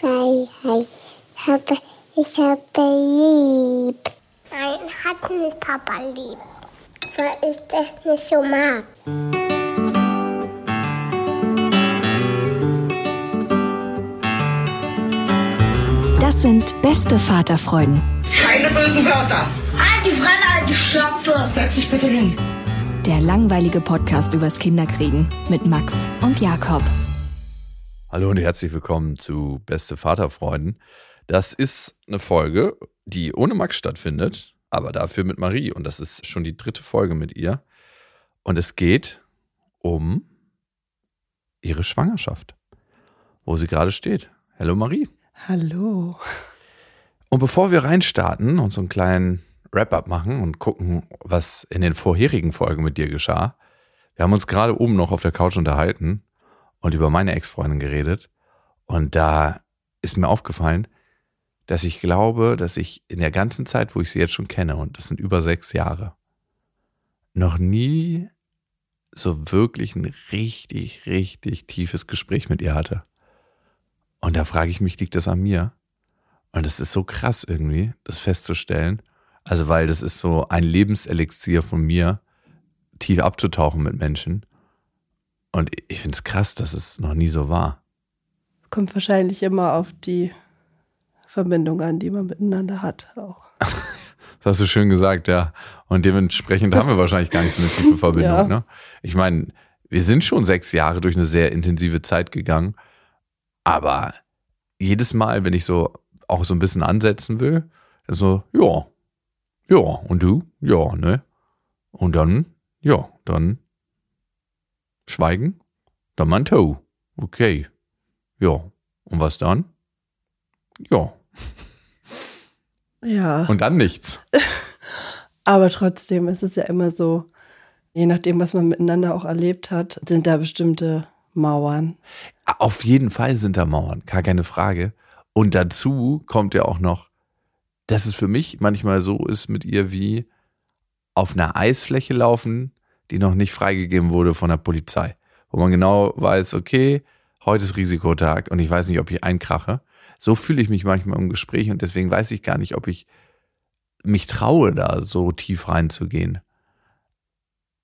Freiheit. Ich habe, ich habe lieb. Nein, hat nicht Papa lieb. Weil ich das nicht so mag. Das sind beste Vaterfreuden. Keine bösen Wörter. Halt die Fremde, alte Schöpfe. Setz dich bitte hin. Der langweilige Podcast übers Kinderkriegen mit Max und Jakob. Hallo und herzlich willkommen zu Beste Vaterfreunden. Das ist eine Folge, die ohne Max stattfindet, aber dafür mit Marie. Und das ist schon die dritte Folge mit ihr. Und es geht um ihre Schwangerschaft, wo sie gerade steht. Hallo Marie. Hallo. Und bevor wir reinstarten und so einen kleinen Wrap-up machen und gucken, was in den vorherigen Folgen mit dir geschah, wir haben uns gerade oben noch auf der Couch unterhalten und über meine Ex-Freundin geredet. Und da ist mir aufgefallen, dass ich glaube, dass ich in der ganzen Zeit, wo ich sie jetzt schon kenne, und das sind über sechs Jahre, noch nie so wirklich ein richtig, richtig tiefes Gespräch mit ihr hatte. Und da frage ich mich, liegt das an mir? Und es ist so krass irgendwie, das festzustellen. Also, weil das ist so ein Lebenselixier von mir, tief abzutauchen mit Menschen. Und ich finde es krass, dass es noch nie so war. Kommt wahrscheinlich immer auf die Verbindung an, die man miteinander hat auch. Das hast du schön gesagt, ja. Und dementsprechend haben wir wahrscheinlich gar nicht so eine tiefe Verbindung. Ja. Ne? Ich meine, wir sind schon sechs Jahre durch eine sehr intensive Zeit gegangen. Aber jedes Mal, wenn ich so auch so ein bisschen ansetzen will, dann so, ja, ja, und du? Ja, ne? Und dann, ja, dann schweigen, dann mein Toe. Okay. Ja. Und was dann? Ja. Ja. Und dann nichts. Aber trotzdem ist es ja immer so, je nachdem, was man miteinander auch erlebt hat, sind da bestimmte Mauern. Auf jeden Fall sind da Mauern, gar keine Frage. Und dazu kommt ja auch noch, dass es für mich manchmal so ist mit ihr wie auf einer Eisfläche laufen, die noch nicht freigegeben wurde von der Polizei. Wo man genau weiß, okay, heute ist Risikotag und ich weiß nicht, ob ich einkrache. So fühle ich mich manchmal im Gespräch und deswegen weiß ich gar nicht, ob ich mich traue, da so tief reinzugehen.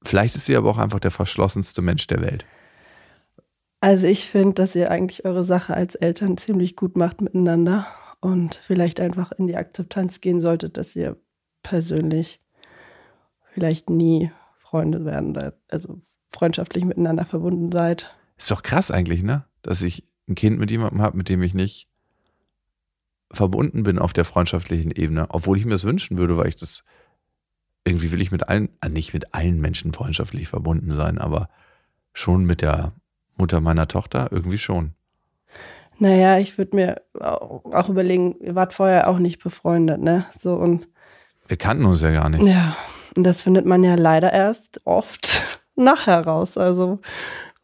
Vielleicht ist sie aber auch einfach der verschlossenste Mensch der Welt. Also ich finde, dass ihr eigentlich eure Sache als Eltern ziemlich gut macht miteinander und vielleicht einfach in die Akzeptanz gehen solltet, dass ihr persönlich vielleicht nie Freunde werden, also freundschaftlich miteinander verbunden seid. Ist doch krass eigentlich, ne? Dass ich ein Kind mit jemandem habe, mit dem ich nicht verbunden bin auf der freundschaftlichen Ebene, obwohl ich mir das wünschen würde, weil ich das irgendwie will ich mit allen, äh, nicht mit allen Menschen freundschaftlich verbunden sein, aber schon mit der Mutter meiner Tochter irgendwie schon. Naja, ich würde mir auch auch überlegen, ihr wart vorher auch nicht befreundet, ne? So und Wir kannten uns ja gar nicht. ja, und das findet man ja leider erst oft nachher raus. Also,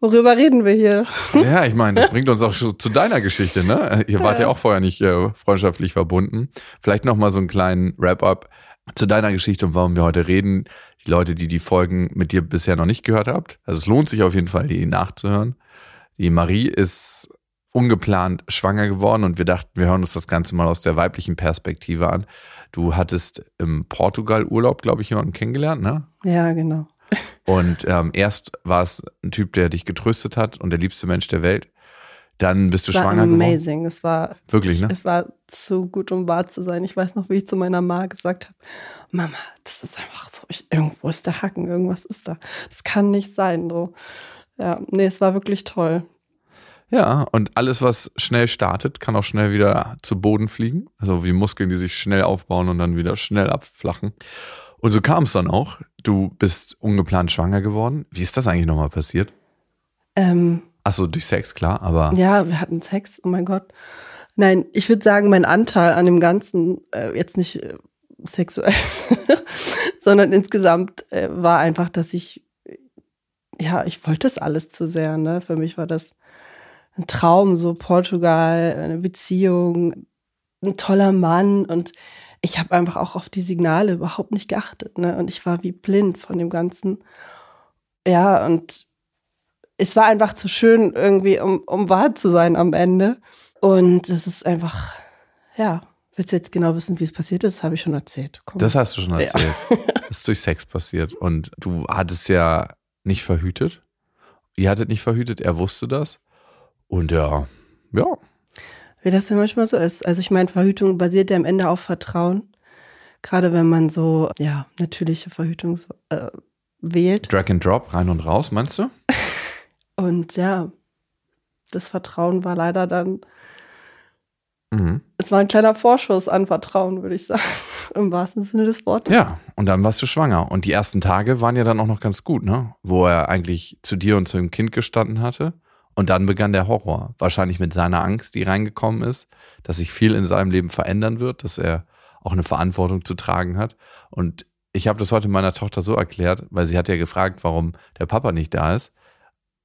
worüber reden wir hier? Ja, ich meine, das bringt uns auch schon zu deiner Geschichte, ne? Ihr wart ja, auch vorher nicht äh, freundschaftlich verbunden. Vielleicht noch mal so einen kleinen Wrap-up zu deiner Geschichte und warum wir heute reden. Die Leute, die die Folgen mit dir bisher noch nicht gehört habt. Also es lohnt sich auf jeden Fall, die nachzuhören. Die Marie ist ungeplant schwanger geworden und wir dachten, wir hören uns das Ganze mal aus der weiblichen Perspektive an. Du hattest im Portugal Urlaub, glaube ich, jemanden kennengelernt, ne? Ja, genau. Und ähm, erst war es ein Typ, der dich getröstet hat und der liebste Mensch der Welt. Dann bist du war schwanger geworden. amazing. Es war, Wirklich, ne? es war zu gut, um wahr zu sein. Ich weiß noch, wie ich zu meiner Ma gesagt habe: Mama, das ist einfach so, ich, irgendwo ist der Haken, irgendwas ist da. Das kann nicht sein. So. Ja, nee, es war wirklich toll. Ja, und alles, was schnell startet, kann auch schnell wieder zu Boden fliegen. Also wie Muskeln, die sich schnell aufbauen und dann wieder schnell abflachen. Und so kam es dann auch. Du bist ungeplant schwanger geworden. Wie ist das eigentlich nochmal passiert? Ähm, Achso, durch Sex, klar, aber Ja, wir hatten Sex, oh mein Gott. Nein, ich würde sagen, mein Anteil an dem Ganzen, äh, jetzt nicht äh, sexuell, sondern insgesamt äh, war einfach, dass ich, äh, ja, ich wollte das alles zu sehr. Ne? Für mich war das ein Traum, so Portugal, eine Beziehung, ein toller Mann und ich habe einfach auch auf die Signale überhaupt nicht geachtet. Ne? Und ich war wie blind von dem Ganzen. Ja, und es war einfach zu schön irgendwie, um, um wahr zu sein am Ende. Und es ist einfach, ja, willst du jetzt genau wissen, wie es passiert ist? Habe ich schon erzählt. Komm. Das hast du schon erzählt. Das ist durch Sex passiert. Und du hattest ja nicht verhütet. Ihr hattet nicht verhütet, er wusste das. Und ja, ja, Wie das ja manchmal so ist. Also ich meine, Verhütung basiert ja am Ende auf Vertrauen. Gerade wenn man so, ja, natürliche Verhütung äh, wählt. Drag and Drop, rein und raus, meinst du? Und ja, das Vertrauen war leider dann, Mhm. es war ein kleiner Vorschuss an Vertrauen, würde ich sagen. Im wahrsten Sinne des Wortes. Ja, und dann warst du schwanger. Und die ersten Tage waren ja dann auch noch ganz gut, ne? Wo er eigentlich zu dir und zu dem Kind gestanden hatte. Und dann begann der Horror. Wahrscheinlich mit seiner Angst, die reingekommen ist, dass sich viel in seinem Leben verändern wird, dass er auch eine Verantwortung zu tragen hat. Und ich habe das heute meiner Tochter so erklärt, weil sie hat ja gefragt, warum der Papa nicht da ist.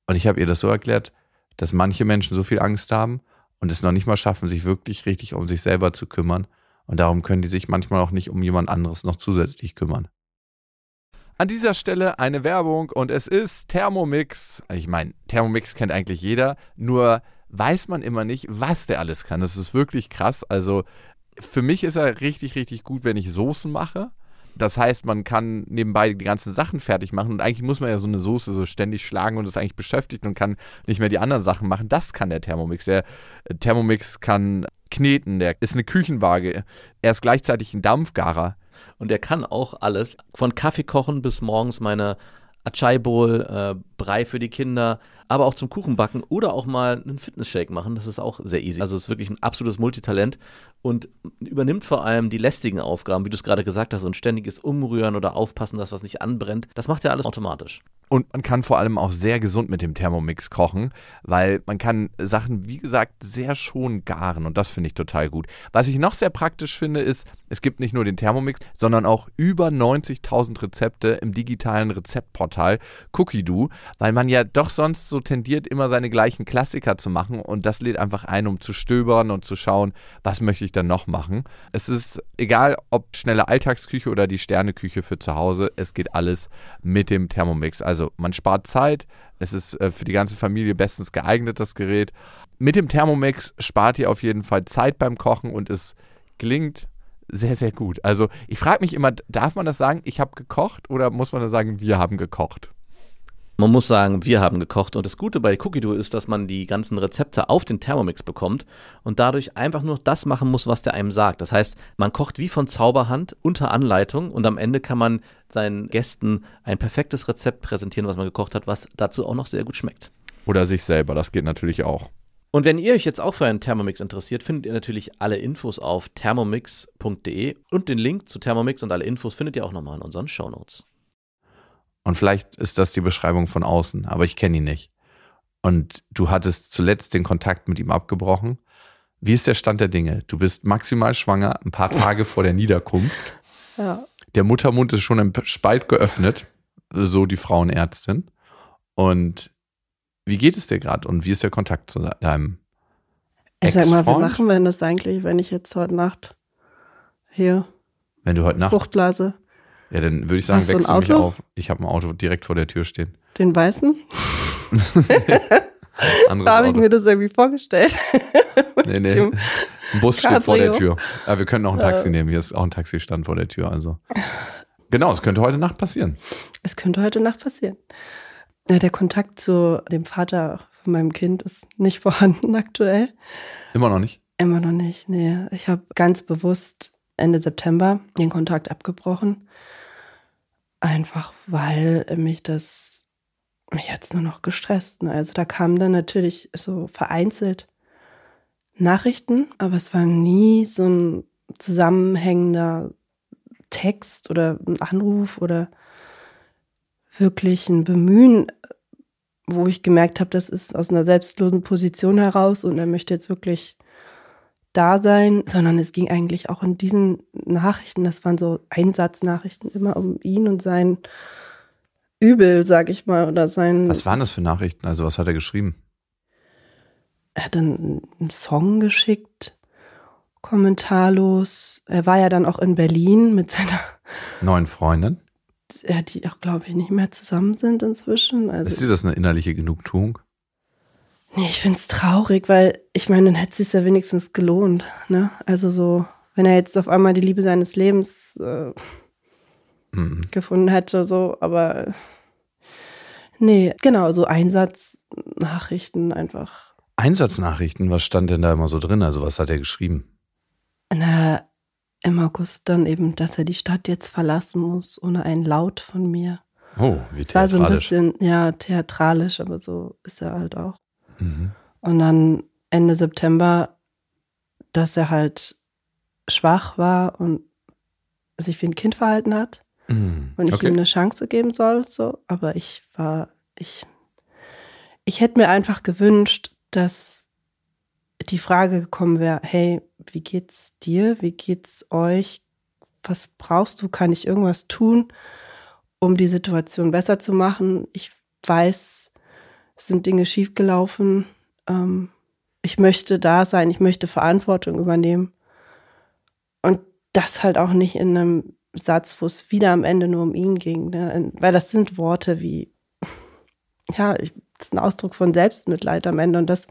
Und ich habe ihr das so erklärt, dass manche Menschen so viel Angst haben und es noch nicht mal schaffen, sich wirklich richtig um sich selber zu kümmern. Und darum können die sich manchmal auch nicht um jemand anderes noch zusätzlich kümmern. An dieser Stelle eine Werbung und es ist Thermomix. Ich meine, Thermomix kennt eigentlich jeder, nur weiß man immer nicht, was der alles kann. Das ist wirklich krass. Also für mich ist er richtig, richtig gut, wenn ich Soßen mache. Das heißt, man kann nebenbei die ganzen Sachen fertig machen und eigentlich muss man ja so eine Soße so ständig schlagen und ist eigentlich beschäftigt und kann nicht mehr die anderen Sachen machen. Das kann der Thermomix. Der äh, Thermomix kann kneten, der ist eine Küchenwaage. Er ist gleichzeitig ein Dampfgarer. Und er kann auch alles, von Kaffee kochen bis morgens meine Achai Bowl, äh, Brei für die Kinder, aber auch zum Kuchen backen oder auch mal einen Fitnessshake machen. Das ist auch sehr easy. Also es ist wirklich ein absolutes Multitalent und übernimmt vor allem die lästigen Aufgaben, wie du es gerade gesagt hast, und ständiges Umrühren oder Aufpassen, dass was nicht anbrennt. Das macht er alles automatisch. Und man kann vor allem auch sehr gesund mit dem Thermomix kochen, weil man kann Sachen, wie gesagt, sehr schon garen und das finde ich total gut. Was ich noch sehr praktisch finde, ist, es gibt nicht nur den Thermomix, sondern auch über 90.000 Rezepte im digitalen Rezeptportal Cookie-Doo, weil man ja doch sonst so tendiert, immer seine gleichen Klassiker zu machen und das lädt einfach ein, um zu stöbern und zu schauen, was möchte ich dann noch machen. Es ist egal, ob schnelle Alltagsküche oder die Sterneküche für zu Hause, es geht alles mit dem Thermomix. Also man spart Zeit, es ist äh, für die ganze Familie bestens geeignet, das Gerät. Mit dem Thermomix spart ihr auf jeden Fall Zeit beim Kochen und es gelingt sehr, sehr gut. Also ich frage mich immer, darf man das sagen, ich habe gekocht oder muss man das sagen, wir haben gekocht? Man muss sagen, wir haben gekocht und das Gute bei Cookie Dough ist, dass man die ganzen Rezepte auf den Thermomix bekommt und dadurch einfach nur das machen muss, was der einem sagt. Das heißt, man kocht wie von Zauberhand unter Anleitung und am Ende kann man seinen Gästen ein perfektes Rezept präsentieren, was man gekocht hat, was dazu auch noch sehr gut schmeckt. Oder sich selber, das geht natürlich auch. Und wenn ihr euch jetzt auch für einen Thermomix interessiert, findet ihr natürlich alle Infos auf thermomix.de und den Link zu Thermomix und alle Infos findet ihr auch nochmal in unseren Shownotes. Und vielleicht ist das die Beschreibung von außen, aber ich kenne ihn nicht. Und du hattest zuletzt den Kontakt mit ihm abgebrochen. Wie ist der Stand der Dinge? Du bist maximal schwanger, ein paar Tage vor der Niederkunft. Ja. Der Muttermund ist schon im Spalt geöffnet, so die Frauenärztin. Und wie geht es dir gerade und wie ist der Kontakt zu deinem Ich sag mal, wie machen wir denn das eigentlich, wenn ich jetzt heute Nacht hier Wenn du heute Nacht, Fruchtblase, ja, dann würde ich sagen, Hast du mich auf. Ich habe ein Auto direkt vor der Tür stehen. den weißen? Anderes Da habe ich mir das irgendwie vorgestellt. Nee, nee. Ein Bus steht vor der Cabrio. Tür. Aber wir können auch ein Taxi nehmen. Hier ist auch ein Taxistand vor der Tür. Also. Genau, es könnte heute Nacht passieren. Es könnte heute Nacht passieren. Ja, der Kontakt zu dem Vater von meinem Kind ist nicht vorhanden aktuell. Immer noch nicht. Immer noch nicht. Nee, ich habe ganz bewusst Ende September den Kontakt abgebrochen. Einfach weil mich das mich jetzt nur noch gestresst. Ne? Also da kamen dann natürlich so vereinzelt Nachrichten, aber es war nie so ein zusammenhängender Text oder ein Anruf oder wirklich ein Bemühen, wo ich gemerkt habe, das ist aus einer selbstlosen Position heraus und er möchte jetzt wirklich da sein, sondern es ging eigentlich auch in diesen Nachrichten, das waren so Einsatznachrichten, immer um ihn und sein Übel, sag ich mal, oder sein. Was waren das für Nachrichten? Also, was hat er geschrieben? er hat dann einen Song geschickt, kommentarlos. Er war ja dann auch in Berlin mit seiner, Neuen Freundin? ja, die auch, glaube ich, nicht mehr zusammen sind inzwischen. Ist Also, dir das eine innerliche Genugtuung? Nee, ich finde es traurig, weil ich meine, dann hätte es sich ja wenigstens gelohnt. Ne? Also so, wenn er jetzt auf einmal die Liebe seines Lebens äh, Mhm. gefunden hätte, so, aber nee, genau, so Einsatznachrichten einfach. Einsatznachrichten, was stand denn da immer so drin? Also was hat er geschrieben? Na, im August dann eben, dass er die Stadt jetzt verlassen muss, ohne einen Laut von mir. Oh, wie Es war so ein theatralisch. bisschen, ja, theatralisch, aber so ist er halt auch. Mhm. Und dann Ende September, dass er halt schwach war und sich wie ein Kind verhalten hat Mhm. und ich okay. ihm eine Chance geben soll, so. Aber ich war, ich, ich hätte mir einfach gewünscht, dass die Frage gekommen wäre, hey, wie geht's dir? Wie geht's euch? Was brauchst du? Kann ich irgendwas tun, um die Situation besser zu machen? Ich weiß, es sind Dinge schiefgelaufen. Ähm, ich möchte da sein, ich möchte Verantwortung übernehmen. Und das halt auch nicht in einem Satz, wo es wieder am Ende nur um ihn ging. Ne? Weil das sind Worte wie, ja, ich- das ist ein Ausdruck von Selbstmitleid am Ende. Und das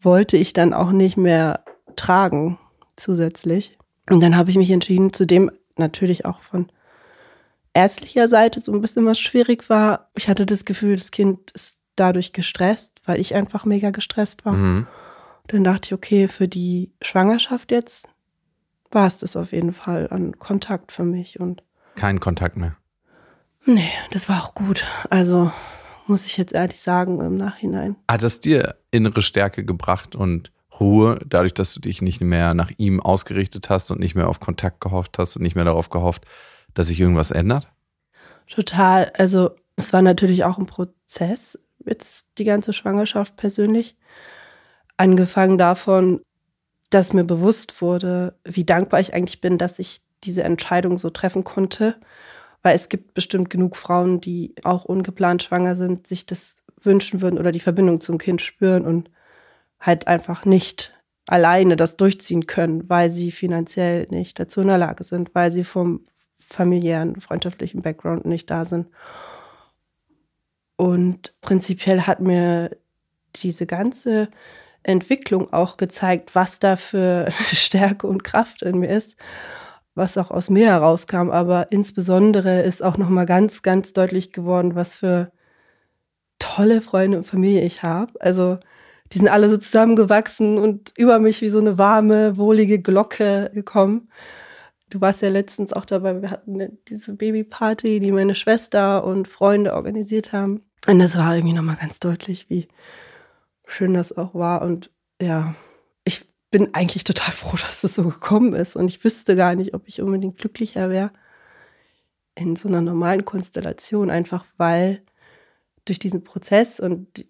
wollte ich dann auch nicht mehr tragen zusätzlich. Und dann habe ich mich entschieden, zudem natürlich auch von ärztlicher Seite so ein bisschen was schwierig war. Ich hatte das Gefühl, das Kind ist dadurch gestresst, weil ich einfach mega gestresst war. Mhm. Dann dachte ich, okay, für die Schwangerschaft jetzt war es das auf jeden Fall an Kontakt für mich. Und Kein Kontakt mehr. nee, das war auch gut. Also muss ich jetzt ehrlich sagen im Nachhinein. Hat das dir innere Stärke gebracht und Ruhe, dadurch, dass du dich nicht mehr nach ihm ausgerichtet hast und nicht mehr auf Kontakt gehofft hast und nicht mehr darauf gehofft, dass sich irgendwas ändert? Total. Also es war natürlich auch ein Prozess, jetzt die ganze Schwangerschaft persönlich. Angefangen davon, dass mir bewusst wurde, wie dankbar ich eigentlich bin, dass ich diese Entscheidung so treffen konnte. Weil es gibt bestimmt genug Frauen, die auch ungeplant schwanger sind, sich das wünschen würden oder die Verbindung zum Kind spüren und halt einfach nicht alleine das durchziehen können, weil sie finanziell nicht dazu in der Lage sind, weil sie vom familiären, freundschaftlichen Background nicht da sind. Und prinzipiell hat mir diese ganze Entwicklung auch gezeigt, was da für Stärke und Kraft in mir ist, was auch aus mir herauskam. Aber insbesondere ist auch nochmal ganz, ganz deutlich geworden, was für tolle Freunde und Familie ich habe. Also die sind alle so zusammengewachsen und über mich wie so eine warme, wohlige Glocke gekommen. Du warst ja letztens auch dabei, wir hatten diese Babyparty, die meine Schwester und Freunde organisiert haben. Und das war irgendwie nochmal ganz deutlich, wie schön das auch war. Und ja, ich bin eigentlich total froh, dass es so gekommen ist. Und ich wüsste gar nicht, ob ich unbedingt glücklicher wäre in so einer normalen Konstellation, einfach weil durch diesen Prozess und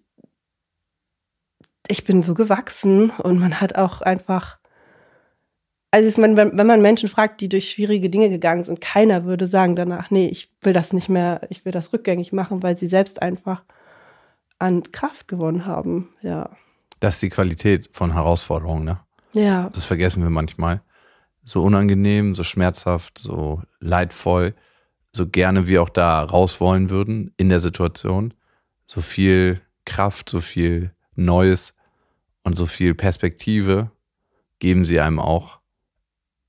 ich bin so gewachsen und man hat auch einfach, also ich meine, wenn, wenn man Menschen fragt, die durch schwierige Dinge gegangen sind, keiner würde sagen danach, nee, ich will das nicht mehr, ich will das rückgängig machen, weil sie selbst einfach an Kraft gewonnen haben. Ja. Das ist die Qualität von Herausforderungen, ne? Ja. Das vergessen wir manchmal. So unangenehm, so schmerzhaft, so leidvoll, so gerne wir auch da raus wollen würden in der Situation. So viel Kraft, so viel Neues und so viel Perspektive geben sie einem auch.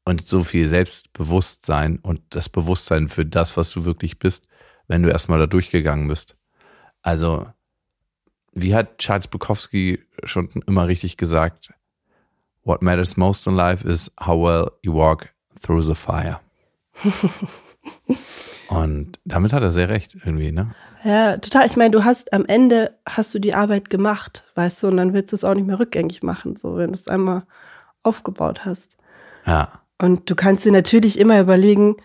Und so viel Selbstbewusstsein und das Bewusstsein für das, was du wirklich bist, wenn du erstmal da durchgegangen bist. Also, wie hat Charles Bukowski schon immer richtig gesagt, What matters most in life is how well you walk through the fire. Und damit hat er sehr recht irgendwie, ne? Ja, total. Ich meine, du hast am Ende hast du die Arbeit gemacht, weißt du, und dann willst du es auch nicht mehr rückgängig machen, so wenn du es einmal aufgebaut hast. Ja. Und du kannst dir natürlich immer überlegen,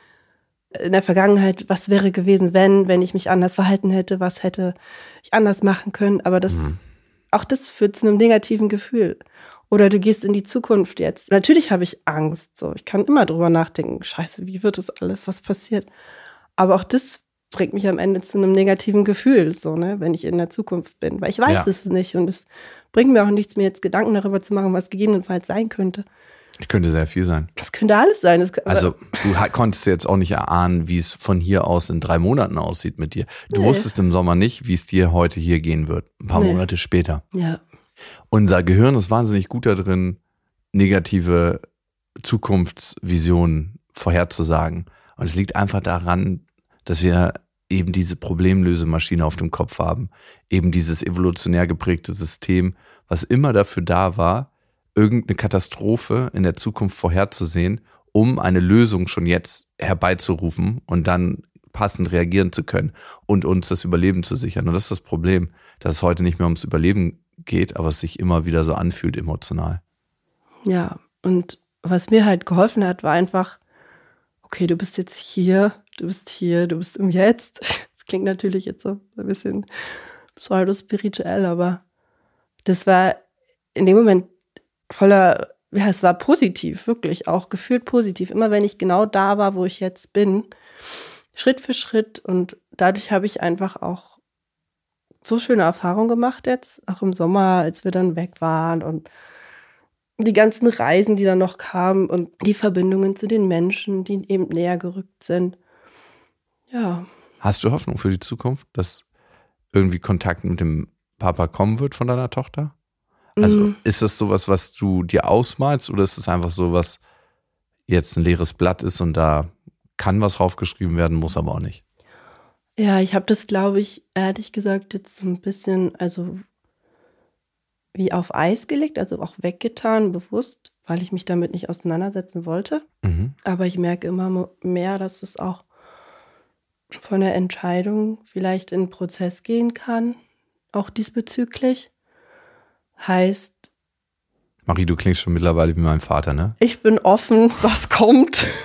in der Vergangenheit, was wäre gewesen, wenn, wenn ich mich anders verhalten hätte, was hätte ich anders machen können. Aber das, Mhm. auch das führt zu einem negativen Gefühl. Oder du gehst in die Zukunft jetzt. Natürlich habe ich Angst. So, ich kann immer drüber nachdenken. Scheiße, wie wird das alles? Was passiert? Aber auch das bringt mich am Ende zu einem negativen Gefühl, so, ne, wenn ich in der Zukunft bin. Weil ich weiß Ja. es nicht. Und es bringt mir auch nichts, mir jetzt Gedanken darüber zu machen, was gegebenenfalls sein könnte. Könnte sehr viel sein. Das könnte alles sein. Das, Also, du konntest jetzt auch nicht erahnen, wie es von hier aus in drei Monaten aussieht mit dir. Du Nee. wusstest im Sommer nicht, wie es dir heute hier gehen wird. Ein paar Nee. Monate später. ja. Unser Gehirn ist wahnsinnig gut darin, negative Zukunftsvisionen vorherzusagen. Und es liegt einfach daran, dass wir eben diese Problemlösemaschine auf dem Kopf haben. Eben dieses evolutionär geprägte System, was immer dafür da war, irgendeine Katastrophe in der Zukunft vorherzusehen, um eine Lösung schon jetzt herbeizurufen und dann passend reagieren zu können und uns das Überleben zu sichern. Und das ist das Problem, dass es heute nicht mehr ums Überleben geht, aber es sich immer wieder so anfühlt emotional. Ja, und was mir halt geholfen hat, war einfach, okay, du bist jetzt hier, du bist hier, du bist im Jetzt. Das klingt natürlich jetzt so ein bisschen pseudo-spirituell, aber das war in dem Moment voller, ja, es war positiv, wirklich, auch gefühlt positiv. Immer wenn ich genau da war, wo ich jetzt bin, Schritt für Schritt und dadurch habe ich einfach auch so schöne Erfahrungen gemacht jetzt, auch im Sommer, als wir dann weg waren und die ganzen Reisen, die dann noch kamen und die Verbindungen zu den Menschen, die eben näher gerückt sind. Ja. Hast du Hoffnung für die Zukunft, dass irgendwie Kontakt mit dem Papa kommen wird von deiner Tochter? Also Mhm. ist das sowas, was du dir ausmalst oder ist es einfach so, was jetzt ein leeres Blatt ist und da kann was draufgeschrieben werden, muss aber auch nicht? Ja, ich habe das, glaube ich, ehrlich gesagt, jetzt so ein bisschen, also wie auf Eis gelegt, also auch weggetan, bewusst, weil ich mich damit nicht auseinandersetzen wollte. Mhm. Aber ich merke immer mehr, dass es auch von der Entscheidung vielleicht in Prozess gehen kann, auch diesbezüglich. Heißt, Marie, du klingst schon mittlerweile wie mein Vater, ne? ich bin offen, was kommt.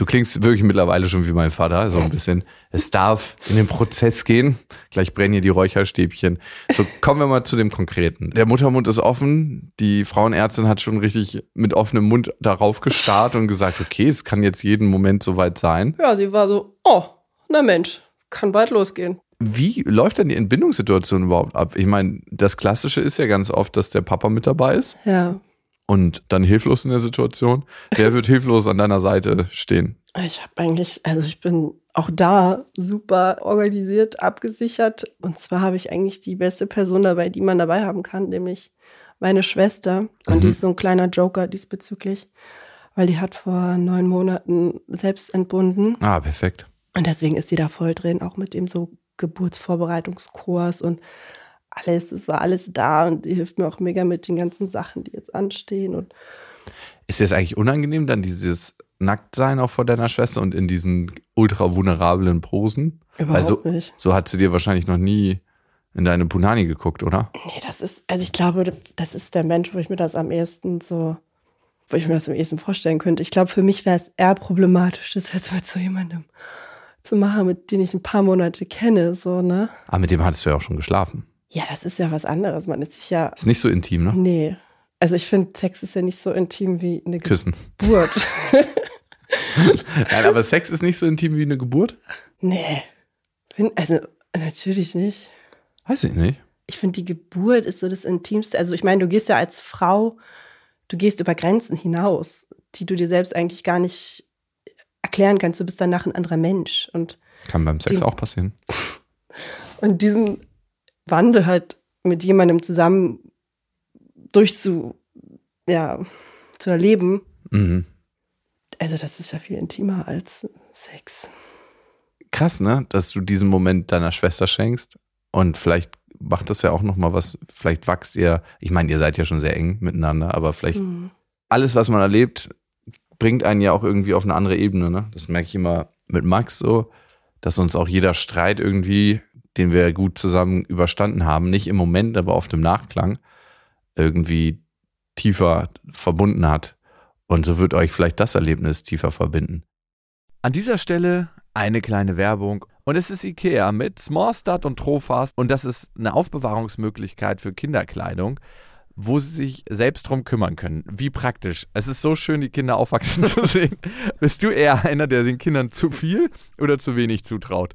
Du klingst wirklich mittlerweile schon wie mein Vater, so ein bisschen. Es darf in den Prozess gehen. Gleich brennen hier die Räucherstäbchen. So, kommen wir mal zu dem Konkreten. Der Muttermund ist offen. Die Frauenärztin hat schon richtig mit offenem Mund darauf gestarrt und gesagt, okay, es kann jetzt jeden Moment soweit sein. Ja, sie war so, oh, na Mensch, kann bald losgehen. Wie läuft denn die Entbindungssituation überhaupt ab? Ich meine, das Klassische ist ja ganz oft, dass der Papa mit dabei ist Ja, und dann hilflos in der Situation. Wer wird hilflos an deiner Seite stehen? Ich habe eigentlich, also ich bin auch da super organisiert, abgesichert. Und zwar habe ich eigentlich die beste Person dabei, die man dabei haben kann, nämlich meine Schwester. Und die Mhm. ist so ein kleiner Joker diesbezüglich, weil die hat vor neun Monaten selbst entbunden. Ah, perfekt. Und deswegen ist sie da voll drin, auch mit dem so Geburtsvorbereitungskurs und alles. Es war alles da und die hilft mir auch mega mit den ganzen Sachen, die jetzt anstehen. Und Ist dir das eigentlich unangenehm, dann dieses Nacktsein auch vor deiner Schwester und in diesen ultra vulnerablen Posen? überhaupt Also- nicht. So hat sie dir wahrscheinlich noch nie in deine Punani geguckt, oder? Nee, das ist, also ich glaube, das ist der Mensch, wo ich mir das am ehesten so, wo ich mir das am ehesten vorstellen könnte. Ich glaube, für mich wäre es eher problematisch, das jetzt mit so jemandem zu machen, mit dem ich ein paar Monate kenne, so, ne? Ah, mit dem hattest du ja auch schon geschlafen. Ja, das ist ja was anderes. Man ist sich ja, Ist nicht so intim, ne? nee. Also ich finde, Sex ist ja nicht so intim wie eine Küssen. Geburt. Nein, aber Sex ist nicht so intim wie eine Geburt? nee. Also natürlich nicht. Weiß ich nicht. ich finde, die Geburt ist so das Intimste. Also ich meine, du gehst ja als Frau, du gehst über Grenzen hinaus, die du dir selbst eigentlich gar nicht erklären kannst. Du bist danach ein anderer Mensch. Und, Kann beim Sex Die- auch passieren. und diesen Wandel halt mit jemandem zusammen durchzu, ja, zu erleben, Mhm. also das ist ja viel intimer als Sex. Krass, ne? Dass du diesen Moment deiner Schwester schenkst. Und vielleicht macht das ja auch nochmal was. Vielleicht wachst ihr, ich meine, ihr seid ja schon sehr eng miteinander, aber vielleicht Mhm. alles, was man erlebt, bringt einen ja auch irgendwie auf eine andere Ebene. Ne? Das merke ich immer mit Max so, dass uns auch jeder Streit irgendwie, den wir gut zusammen überstanden haben, nicht im Moment, aber auf dem Nachklang, irgendwie tiefer verbunden hat. Und so wird euch vielleicht das Erlebnis tiefer verbinden. An dieser Stelle eine kleine Werbung. Und es ist IKEA mit Smallstart und Trofast. Und das ist eine Aufbewahrungsmöglichkeit für Kinderkleidung wo sie sich selbst drum kümmern können. Wie praktisch. Es ist so schön, die Kinder aufwachsen zu sehen. Bist du eher einer, der den Kindern zu viel oder zu wenig zutraut?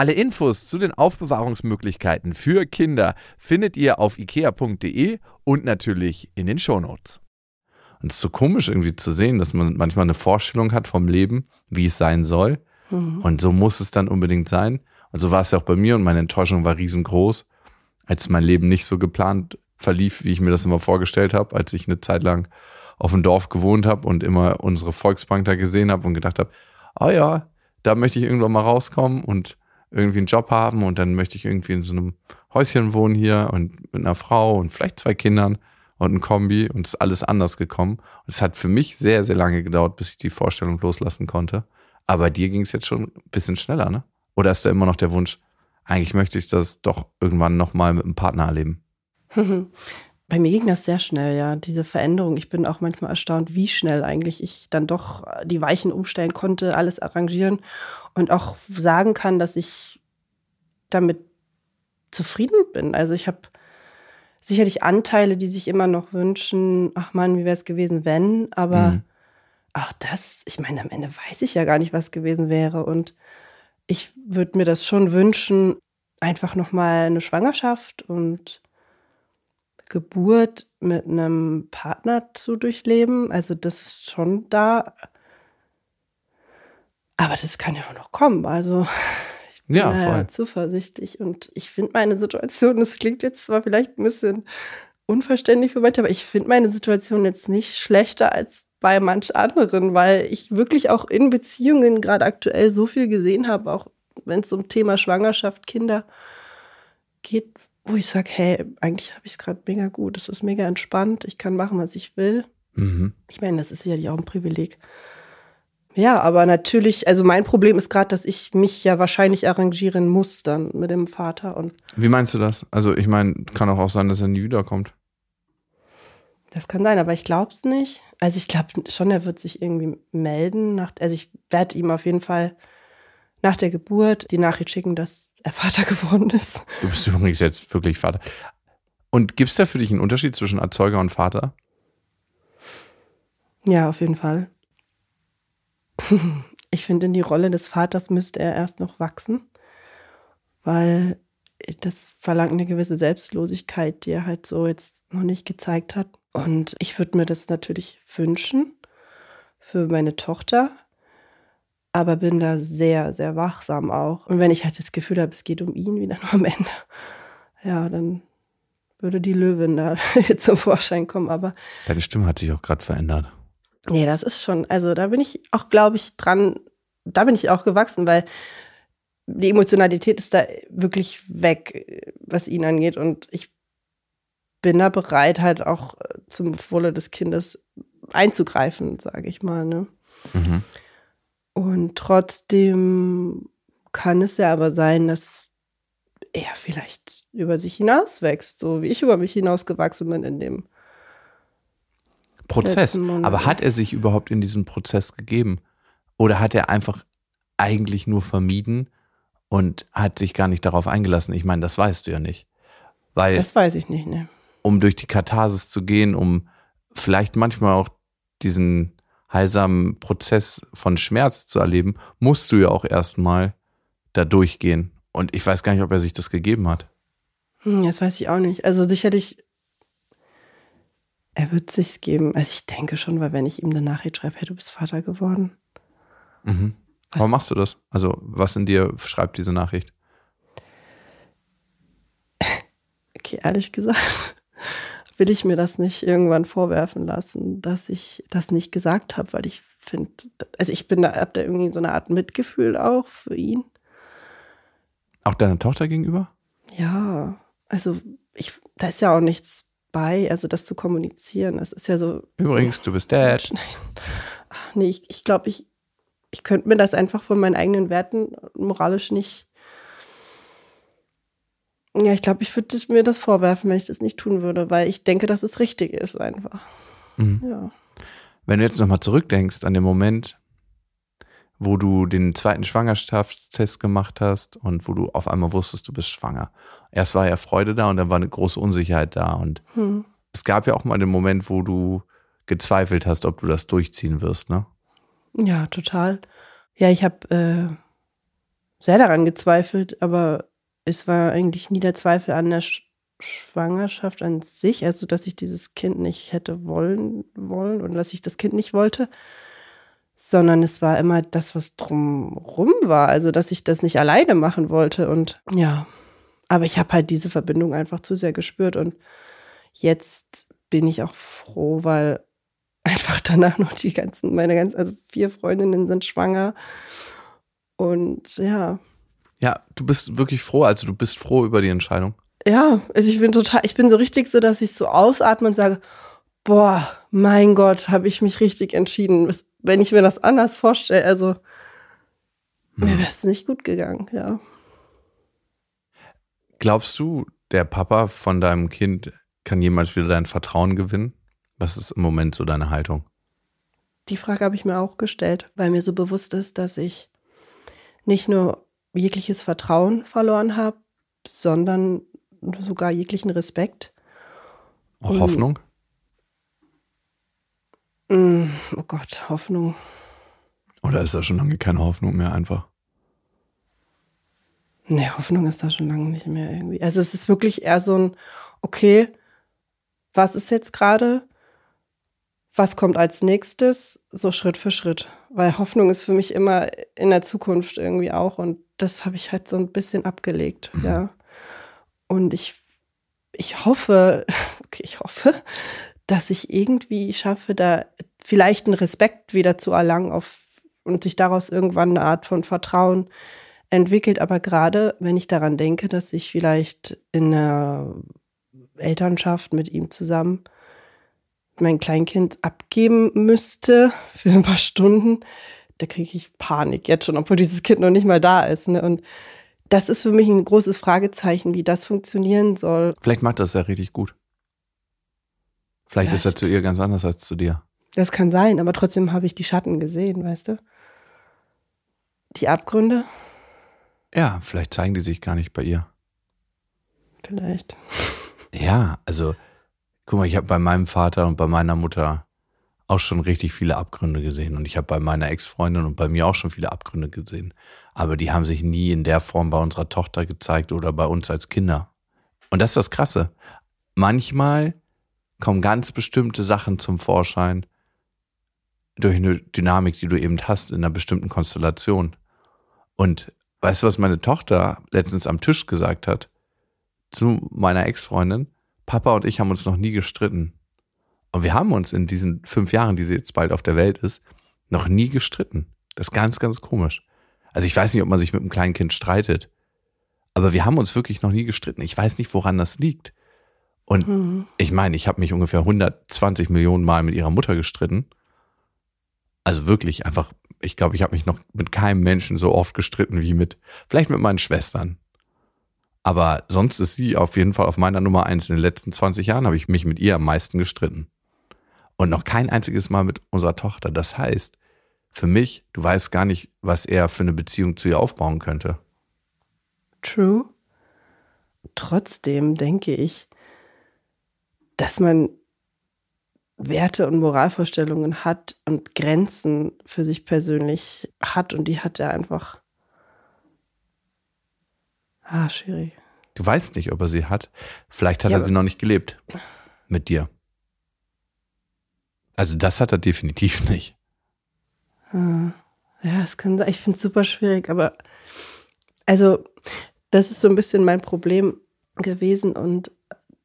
Alle Infos zu den Aufbewahrungsmöglichkeiten für Kinder findet ihr auf ikea.de und natürlich in den Shownotes. Und es ist so komisch irgendwie zu sehen, dass man manchmal eine Vorstellung hat vom Leben, wie es sein soll. Und so muss es dann unbedingt sein. Und so war es ja auch bei mir und meine Enttäuschung war riesengroß, als mein Leben nicht so geplant verlief, wie ich mir das immer vorgestellt habe, als ich eine Zeit lang auf dem Dorf gewohnt habe und immer unsere Volksbank da gesehen habe und gedacht habe, oh ja, da möchte ich irgendwann mal rauskommen und irgendwie einen Job haben und dann möchte ich irgendwie in so einem Häuschen wohnen hier und mit einer Frau und vielleicht zwei Kindern und ein Kombi und es ist alles anders gekommen. Und es hat für mich sehr, sehr lange gedauert, bis ich die Vorstellung loslassen konnte. Aber dir ging es jetzt schon ein bisschen schneller, ne? Oder ist da immer noch der Wunsch, eigentlich möchte ich das doch irgendwann nochmal mit einem Partner erleben? Bei mir ging das sehr schnell, ja, diese Veränderung. Ich bin auch manchmal erstaunt, wie schnell eigentlich ich dann doch die Weichen umstellen konnte, alles arrangieren und auch sagen kann, dass ich damit zufrieden bin. Also ich habe sicherlich Anteile, die sich immer noch wünschen, ach Mann, wie wäre es gewesen, wenn, aber Mhm. auch das, ich meine, am Ende weiß ich ja gar nicht, was gewesen wäre und ich würde mir das schon wünschen, einfach nochmal eine Schwangerschaft und Geburt mit einem Partner zu durchleben. Also das ist schon da. Aber das kann ja auch noch kommen. Also ich bin Ja, voll. zuversichtlich. Und ich finde meine Situation, das klingt jetzt zwar vielleicht ein bisschen unverständlich für manche, aber ich finde meine Situation jetzt nicht schlechter als bei manch anderen, weil ich wirklich auch in Beziehungen gerade aktuell so viel gesehen habe, auch wenn es um Thema Schwangerschaft, Kinder geht, wo ich sage, hey, eigentlich habe ich es gerade mega gut, es ist mega entspannt, ich kann machen, was ich will. Mhm. Ich meine, das ist sicherlich auch ein Privileg. Ja, aber natürlich, also mein Problem ist gerade, dass ich mich ja wahrscheinlich arrangieren muss dann mit dem Vater und Wie meinst du das? Also ich meine, kann auch, auch sein, dass er nie wiederkommt. das kann sein, aber ich glaube es nicht. Also ich glaube schon, er wird sich irgendwie melden. Nach, also ich werde ihm auf jeden Fall nach der Geburt die Nachricht schicken, dass er Vater geworden ist. Du bist übrigens jetzt wirklich Vater. Und gibt es da für dich einen Unterschied zwischen Erzeuger und Vater? Ja, auf jeden Fall. Ich finde, in die Rolle des Vaters müsste er erst noch wachsen, weil das verlangt eine gewisse Selbstlosigkeit, die er halt so jetzt noch nicht gezeigt hat. Und ich würde mir das natürlich wünschen für meine Tochter, aber bin da sehr, sehr wachsam auch. Und wenn ich halt das Gefühl habe, es geht um ihn wieder nur am Ende, ja, dann würde die Löwin da zum Vorschein kommen. Aber Deine Stimme hat sich auch gerade verändert. Nee, das ist schon, also da bin ich auch, glaube ich, dran, da bin ich auch gewachsen, weil die Emotionalität ist da wirklich weg, was ihn angeht. Und ich bin da bereit, halt auch zum Wohle des Kindes einzugreifen, sage ich mal. Ne? Mhm. Und trotzdem kann es ja aber sein, dass er vielleicht über sich hinauswächst, so wie ich über mich hinausgewachsen bin in dem Prozess. Aber hat er sich überhaupt in diesen Prozess gegeben? Oder hat er einfach eigentlich nur vermieden und hat sich gar nicht darauf eingelassen? Ich meine, das weißt du ja nicht. Weil, Das weiß ich nicht, ne? um durch die Katharsis zu gehen, um vielleicht manchmal auch diesen heilsamen Prozess von Schmerz zu erleben, musst du ja auch erstmal da durchgehen. Und ich weiß gar nicht, ob er sich das gegeben hat. Hm, das weiß ich auch nicht. Also sicherlich, er wird sich's geben. Also ich denke schon, weil wenn ich ihm eine Nachricht schreibe, hey, du bist Vater geworden. Mhm. Was- Warum machst du das? Also, was in dir schreibt diese Nachricht? Okay, ehrlich gesagt, will ich mir das nicht irgendwann vorwerfen lassen, dass ich das nicht gesagt habe, weil ich finde, also ich bin da, hab da irgendwie so eine Art Mitgefühl auch für ihn. Auch deiner Tochter gegenüber? Ja, also ich, da ist ja auch nichts bei, also das zu kommunizieren. Das ist ja so. Übrigens, du bist Dad. Nee, ich, ich glaube, ich, ich könnte mir das einfach von meinen eigenen Werten moralisch nicht. Ja, ich glaube, ich würde mir das vorwerfen, wenn ich das nicht tun würde, weil ich denke, dass es richtig ist einfach. Mhm. Ja. Wenn du jetzt nochmal zurückdenkst an den Moment, wo du den zweiten Schwangerschaftstest gemacht hast und wo du auf einmal wusstest, du bist schwanger. Erst war ja Freude da und dann war eine große Unsicherheit da. Und Hm. es gab ja auch mal den Moment, wo du gezweifelt hast, ob du das durchziehen wirst, ne? Ja, total. Ja, ich habe äh, sehr daran gezweifelt, aber es war eigentlich nie der Zweifel an der Sch Schwangerschaft an sich, also dass ich dieses Kind nicht hätte wollen wollen oder dass ich das Kind nicht wollte, sondern es war immer das, was drumrum war, also dass ich das nicht alleine machen wollte und ja, aber ich habe halt diese Verbindung einfach zu sehr gespürt und jetzt bin ich auch froh, weil einfach danach noch die ganzen, meine ganzen, also vier Freundinnen sind schwanger. Und ja, Ja, du bist wirklich froh, also du bist froh über die Entscheidung. ja, also ich bin total, ich bin so richtig so, dass ich so ausatme und sage, boah, mein Gott, habe ich mich richtig entschieden. Wenn ich mir das anders vorstelle, also mir wäre es nicht gut gegangen, ja. Glaubst du, der Papa von deinem Kind kann jemals wieder dein Vertrauen gewinnen? Was ist im Moment so deine Haltung? Die Frage habe ich mir auch gestellt, weil mir so bewusst ist, dass ich nicht nur jegliches Vertrauen verloren habe, sondern sogar jeglichen Respekt. Auch. Hoffnung? Mm, Oh Gott, Hoffnung. Oder ist da schon lange keine Hoffnung mehr einfach? Nee, Hoffnung ist da schon lange nicht mehr irgendwie. Also es ist wirklich eher so ein, okay, was ist jetzt gerade? Was kommt als nächstes? So Schritt für Schritt. Weil Hoffnung ist für mich immer in der Zukunft irgendwie auch. Und das habe ich halt so ein bisschen abgelegt, ja. Und ich, ich hoffe, okay, ich hoffe, dass ich irgendwie schaffe, da vielleicht einen Respekt wieder zu erlangen auf, und sich daraus irgendwann eine Art von Vertrauen entwickelt. Aber gerade wenn ich daran denke, dass ich vielleicht in einer Elternschaft mit ihm zusammen mein Kleinkind abgeben müsste für ein paar Stunden, da kriege ich Panik jetzt schon, obwohl dieses Kind noch nicht mal da ist. Ne? Und das ist für mich ein großes Fragezeichen, wie das funktionieren soll. Vielleicht macht das ja richtig gut. Vielleicht, ist er Vielleicht. zu ihr ganz anders als zu dir. Das kann sein, aber trotzdem habe ich die Schatten gesehen, weißt du? Die Abgründe? Ja, vielleicht zeigen die sich gar nicht bei ihr. Vielleicht. Ja, also, guck mal, ich habe bei meinem Vater und bei meiner Mutter auch schon richtig viele Abgründe gesehen. Und ich habe bei meiner Ex-Freundin und bei mir auch schon viele Abgründe gesehen. Aber die haben sich nie in der Form bei unserer Tochter gezeigt oder bei uns als Kinder. Und das ist das Krasse. Manchmal kommen ganz bestimmte Sachen zum Vorschein durch eine Dynamik, die du eben hast in einer bestimmten Konstellation. Und weißt du, was meine Tochter letztens am Tisch gesagt hat? Zu meiner Ex-Freundin. Papa und ich haben uns noch nie gestritten. Und wir haben uns in diesen fünf Jahren, die sie jetzt bald auf der Welt ist, noch nie gestritten. Das ist ganz, ganz komisch. Also ich weiß nicht, ob man sich mit einem kleinen Kind streitet. Aber wir haben uns wirklich noch nie gestritten. Ich weiß nicht, woran das liegt. Und Mhm. ich meine, ich habe mich ungefähr 120 Millionen Mal mit ihrer Mutter gestritten. Also wirklich einfach, ich glaube, ich habe mich noch mit keinem Menschen so oft gestritten wie mit, vielleicht mit meinen Schwestern. Aber sonst ist sie auf jeden Fall auf meiner Nummer eins. In den letzten 20 Jahren habe ich mich mit ihr am meisten gestritten. Und noch kein einziges Mal mit unserer Tochter. Das heißt, für mich, du weißt gar nicht, was er für eine Beziehung zu ihr aufbauen könnte. True. Trotzdem denke ich, dass man Werte und Moralvorstellungen hat und Grenzen für sich persönlich hat und die hat er einfach. Ah, schwierig. Du weißt nicht, ob er sie hat. Vielleicht hat Ja, er sie noch nicht gelebt. Mit dir. Also das hat er definitiv nicht. Ah, Ja, es kann sein. Ich finde es super schwierig, aber also, das ist so ein bisschen mein Problem gewesen und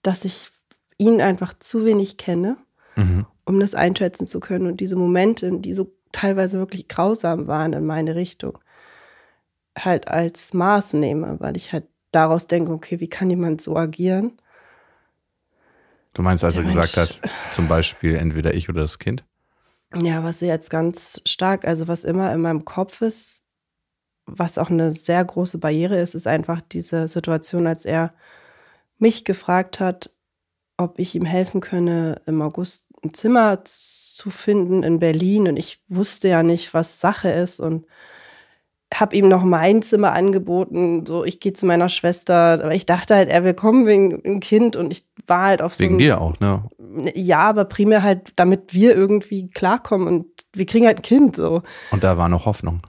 dass ich ihn einfach zu wenig kenne, Mhm. um das einschätzen zu können. Und diese Momente, die so teilweise wirklich grausam waren in meine Richtung, halt als Maß nehme, weil ich halt daraus denke, okay, wie kann jemand so agieren? Du meinst, als er gesagt Mensch. hat, zum Beispiel entweder ich oder das Kind? Ja, was jetzt ganz stark, also was immer in meinem Kopf ist, was auch eine sehr große Barriere ist, ist einfach diese Situation, als er mich gefragt hat, ob ich ihm helfen könne, im August ein Zimmer zu finden in Berlin. Und ich wusste ja nicht, was Sache ist und habe ihm noch mein Zimmer angeboten. So, ich gehe zu meiner Schwester. Aber ich dachte halt, er will kommen wegen dem Kind und ich war halt auf so Wegen dir auch, ne? ja, aber primär halt, damit wir irgendwie klarkommen und wir kriegen halt ein Kind so. Und da war noch Hoffnung.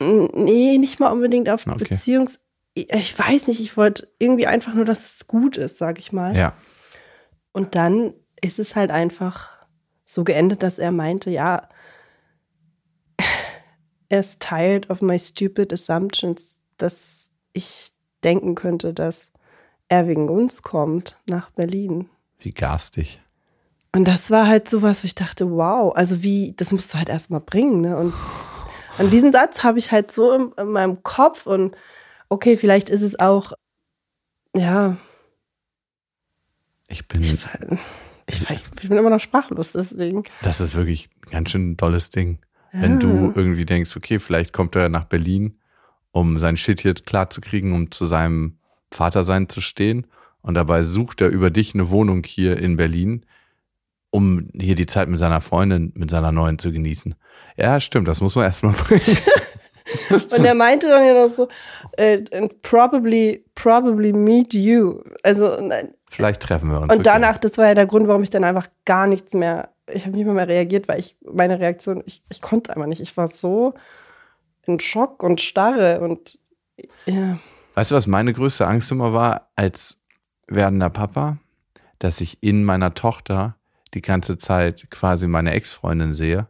Nee, nicht mal unbedingt auf Okay. Beziehungs. Ich weiß nicht, ich wollte irgendwie einfach nur, dass es gut ist, sag ich mal. Ja. Und dann ist es halt einfach so geendet, dass er meinte, ja, er ist tired of my stupid assumptions, dass ich denken könnte, dass er wegen uns kommt nach Berlin. Wie garstig. Und das war halt sowas, wo ich dachte, wow, also wie, das musst du halt erstmal bringen, ne? Und an diesen Satz habe ich halt so in, in meinem Kopf und okay, vielleicht ist es auch, ja, Ich bin, ich, ich, ich bin immer noch sprachlos, deswegen. das ist wirklich ein ganz schön tolles Ding. Wenn du irgendwie denkst, okay, vielleicht kommt er nach Berlin, um sein Shit hier klar zu kriegen, um zu seinem Vatersein zu stehen. Und dabei sucht er über dich eine Wohnung hier in Berlin, um hier die Zeit mit seiner Freundin, mit seiner neuen zu genießen. Ja, stimmt, das muss man erstmal bringen. Und er meinte dann ja noch so, äh, probably, probably meet you. Also, nein. Vielleicht treffen wir uns. Und okay. danach, das war ja der Grund, warum ich dann einfach gar nichts mehr, ich habe nicht mehr, mehr reagiert, weil ich, meine Reaktion, ich, ich konnte einfach nicht. Ich war so in Schock und Starre und ja. Weißt du, was meine größte Angst immer war als werdender Papa? Dass ich in meiner Tochter die ganze Zeit quasi meine Ex-Freundin sehe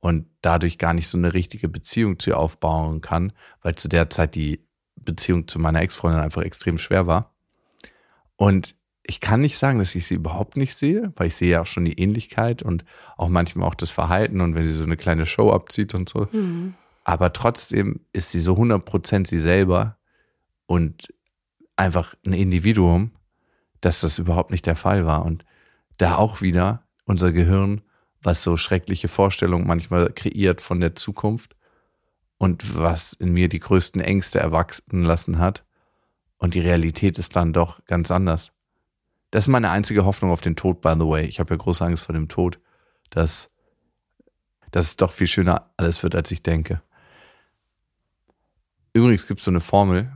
und dadurch gar nicht so eine richtige Beziehung zu ihr aufbauen kann, weil zu der Zeit die Beziehung zu meiner Ex-Freundin einfach extrem schwer war. Und ich kann nicht sagen, dass ich sie überhaupt nicht sehe, weil ich sehe ja auch schon die Ähnlichkeit und auch manchmal auch das Verhalten und wenn sie so eine kleine Show abzieht und so. Aber trotzdem ist sie so 100% sie selber und einfach ein Individuum, dass das überhaupt nicht der Fall war. Und da auch wieder unser Gehirn, was so schreckliche Vorstellungen manchmal kreiert von der Zukunft und was in mir die größten Ängste erwachsen lassen hat. Und die Realität ist dann doch ganz anders. Das ist meine einzige Hoffnung auf den Tod, by the way. Ich habe ja große Angst vor dem Tod, dass, dass es doch viel schöner alles wird, als ich denke. Übrigens gibt es so eine Formel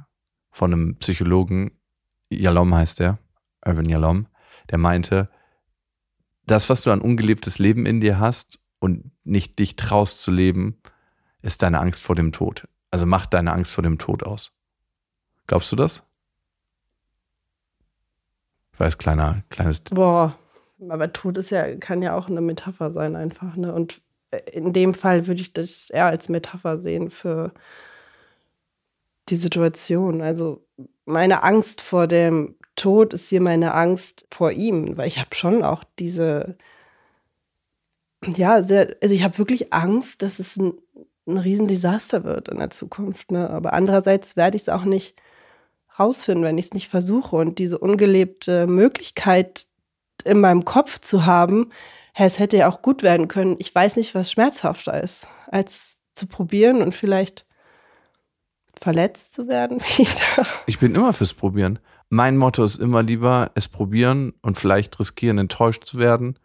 von einem Psychologen, Yalom heißt der, Irvin Yalom, der meinte, das, was du an ungelebtes Leben in dir hast und nicht dich traust zu leben, ist deine Angst vor dem Tod. Also mach deine Angst vor dem Tod aus. Glaubst du das? Ich weiß, kleiner, kleines. Boah, aber Tod ist ja, kann ja auch eine Metapher sein, einfach, ne? Und in dem Fall würde ich das eher als Metapher sehen für die Situation. Also meine Angst vor dem Tod ist hier meine Angst vor ihm, weil ich habe schon auch diese, ja, sehr, also ich habe wirklich Angst, dass es ein, ein Riesendesaster wird in der Zukunft. Ne? Aber andererseits werde ich es auch nicht rausfinden, wenn ich es nicht versuche. Und diese ungelebte Möglichkeit in meinem Kopf zu haben, hey, es hätte ja auch gut werden können. Ich weiß nicht, was schmerzhafter ist, als zu probieren und vielleicht verletzt zu werden wieder. Ich bin immer fürs Probieren. Mein Motto ist immer lieber es probieren und vielleicht riskieren, enttäuscht zu werden,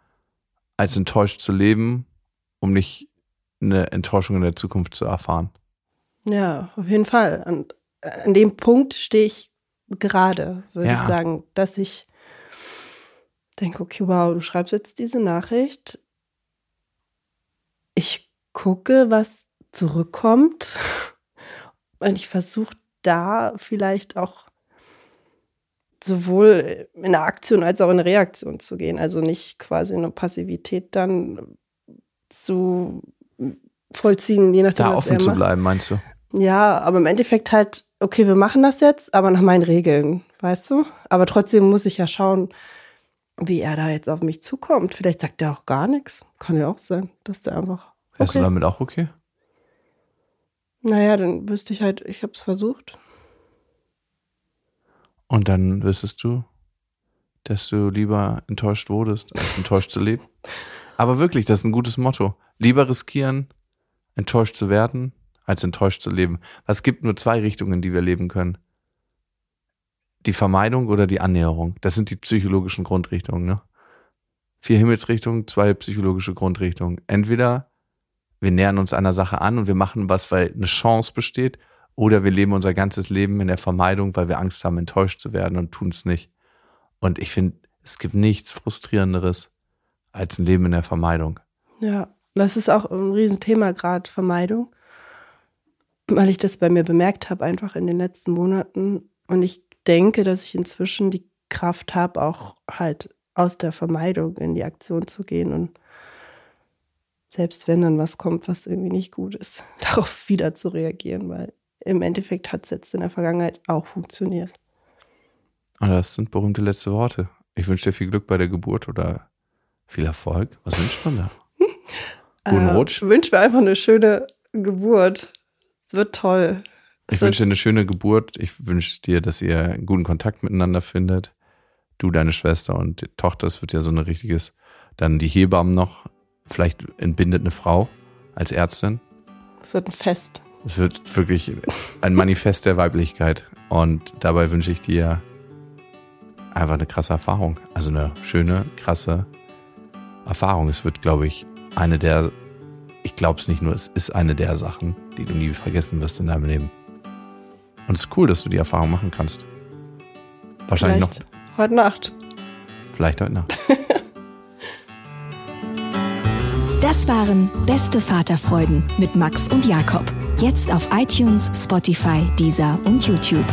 als enttäuscht zu leben, um nicht eine Enttäuschung in der Zukunft zu erfahren. Ja, auf jeden Fall. Und an dem Punkt stehe ich gerade, würde Ja. ich sagen, dass ich denke, okay, wow, du schreibst jetzt diese Nachricht. Ich gucke, was zurückkommt. Und ich versuche da vielleicht auch sowohl in eine Aktion als auch in eine Reaktion zu gehen. Also nicht quasi eine Passivität dann zu vollziehen, je nachdem, Da offen zu bleiben, meinst du? Ja, aber im Endeffekt halt, okay, wir machen das jetzt, aber nach meinen Regeln, weißt du? Aber trotzdem muss ich ja schauen, wie er da jetzt auf mich zukommt. Vielleicht sagt er auch gar nichts. Kann ja auch sein, dass der einfach. Wärst du Okay. damit auch okay? Naja, dann wüsste ich halt, ich habe es versucht. Und dann wüsstest du, dass du lieber enttäuscht wurdest, als enttäuscht zu leben. Aber wirklich, das ist ein gutes Motto. Lieber riskieren, enttäuscht zu werden, als enttäuscht zu leben. Es gibt nur zwei Richtungen, die wir leben können. Die Vermeidung oder die Annäherung. Das sind die psychologischen Grundrichtungen. Ne? Vier Himmelsrichtungen, zwei psychologische Grundrichtungen. Entweder wir nähern uns einer Sache an und wir machen was, weil eine Chance besteht, oder wir leben unser ganzes Leben in der Vermeidung, weil wir Angst haben, enttäuscht zu werden und tun es nicht. Und ich finde, es gibt nichts Frustrierenderes als ein Leben in der Vermeidung. Ja, das ist auch ein Riesenthema gerade, Vermeidung. Weil ich das bei mir bemerkt habe, einfach in den letzten Monaten. Und ich denke, dass ich inzwischen die Kraft habe, auch halt aus der Vermeidung in die Aktion zu gehen und selbst wenn dann was kommt, was irgendwie nicht gut ist, darauf wieder zu reagieren, weil im Endeffekt hat es jetzt in der Vergangenheit auch funktioniert. Und das sind berühmte letzte Worte. Ich wünsche dir viel Glück bei der Geburt oder viel Erfolg. Was wünscht man da? Guten Rutsch. Ich wünsche mir einfach eine schöne Geburt. Es wird toll. Es Ich wünsche dir eine schöne Geburt. Ich wünsche dir, dass ihr einen guten Kontakt miteinander findet. Du, deine Schwester und die Tochter. Es wird ja so ein richtiges. Dann die Hebammen noch. Vielleicht entbindet eine Frau als Ärztin. Es wird ein Fest. Es wird wirklich ein Manifest der Weiblichkeit. Und dabei wünsche ich dir einfach eine krasse Erfahrung. Also eine schöne, krasse Erfahrung. Es wird, glaube ich, eine der, ich glaube es nicht nur, es ist eine der Sachen, die du nie vergessen wirst in deinem Leben. Und es ist cool, dass du die Erfahrung machen kannst. Wahrscheinlich Vielleicht heute Nacht. noch, vielleicht heute Nacht. Das waren Beste Vaterfreuden mit Max und Jakob. Jetzt auf iTunes, Spotify, Deezer und YouTube.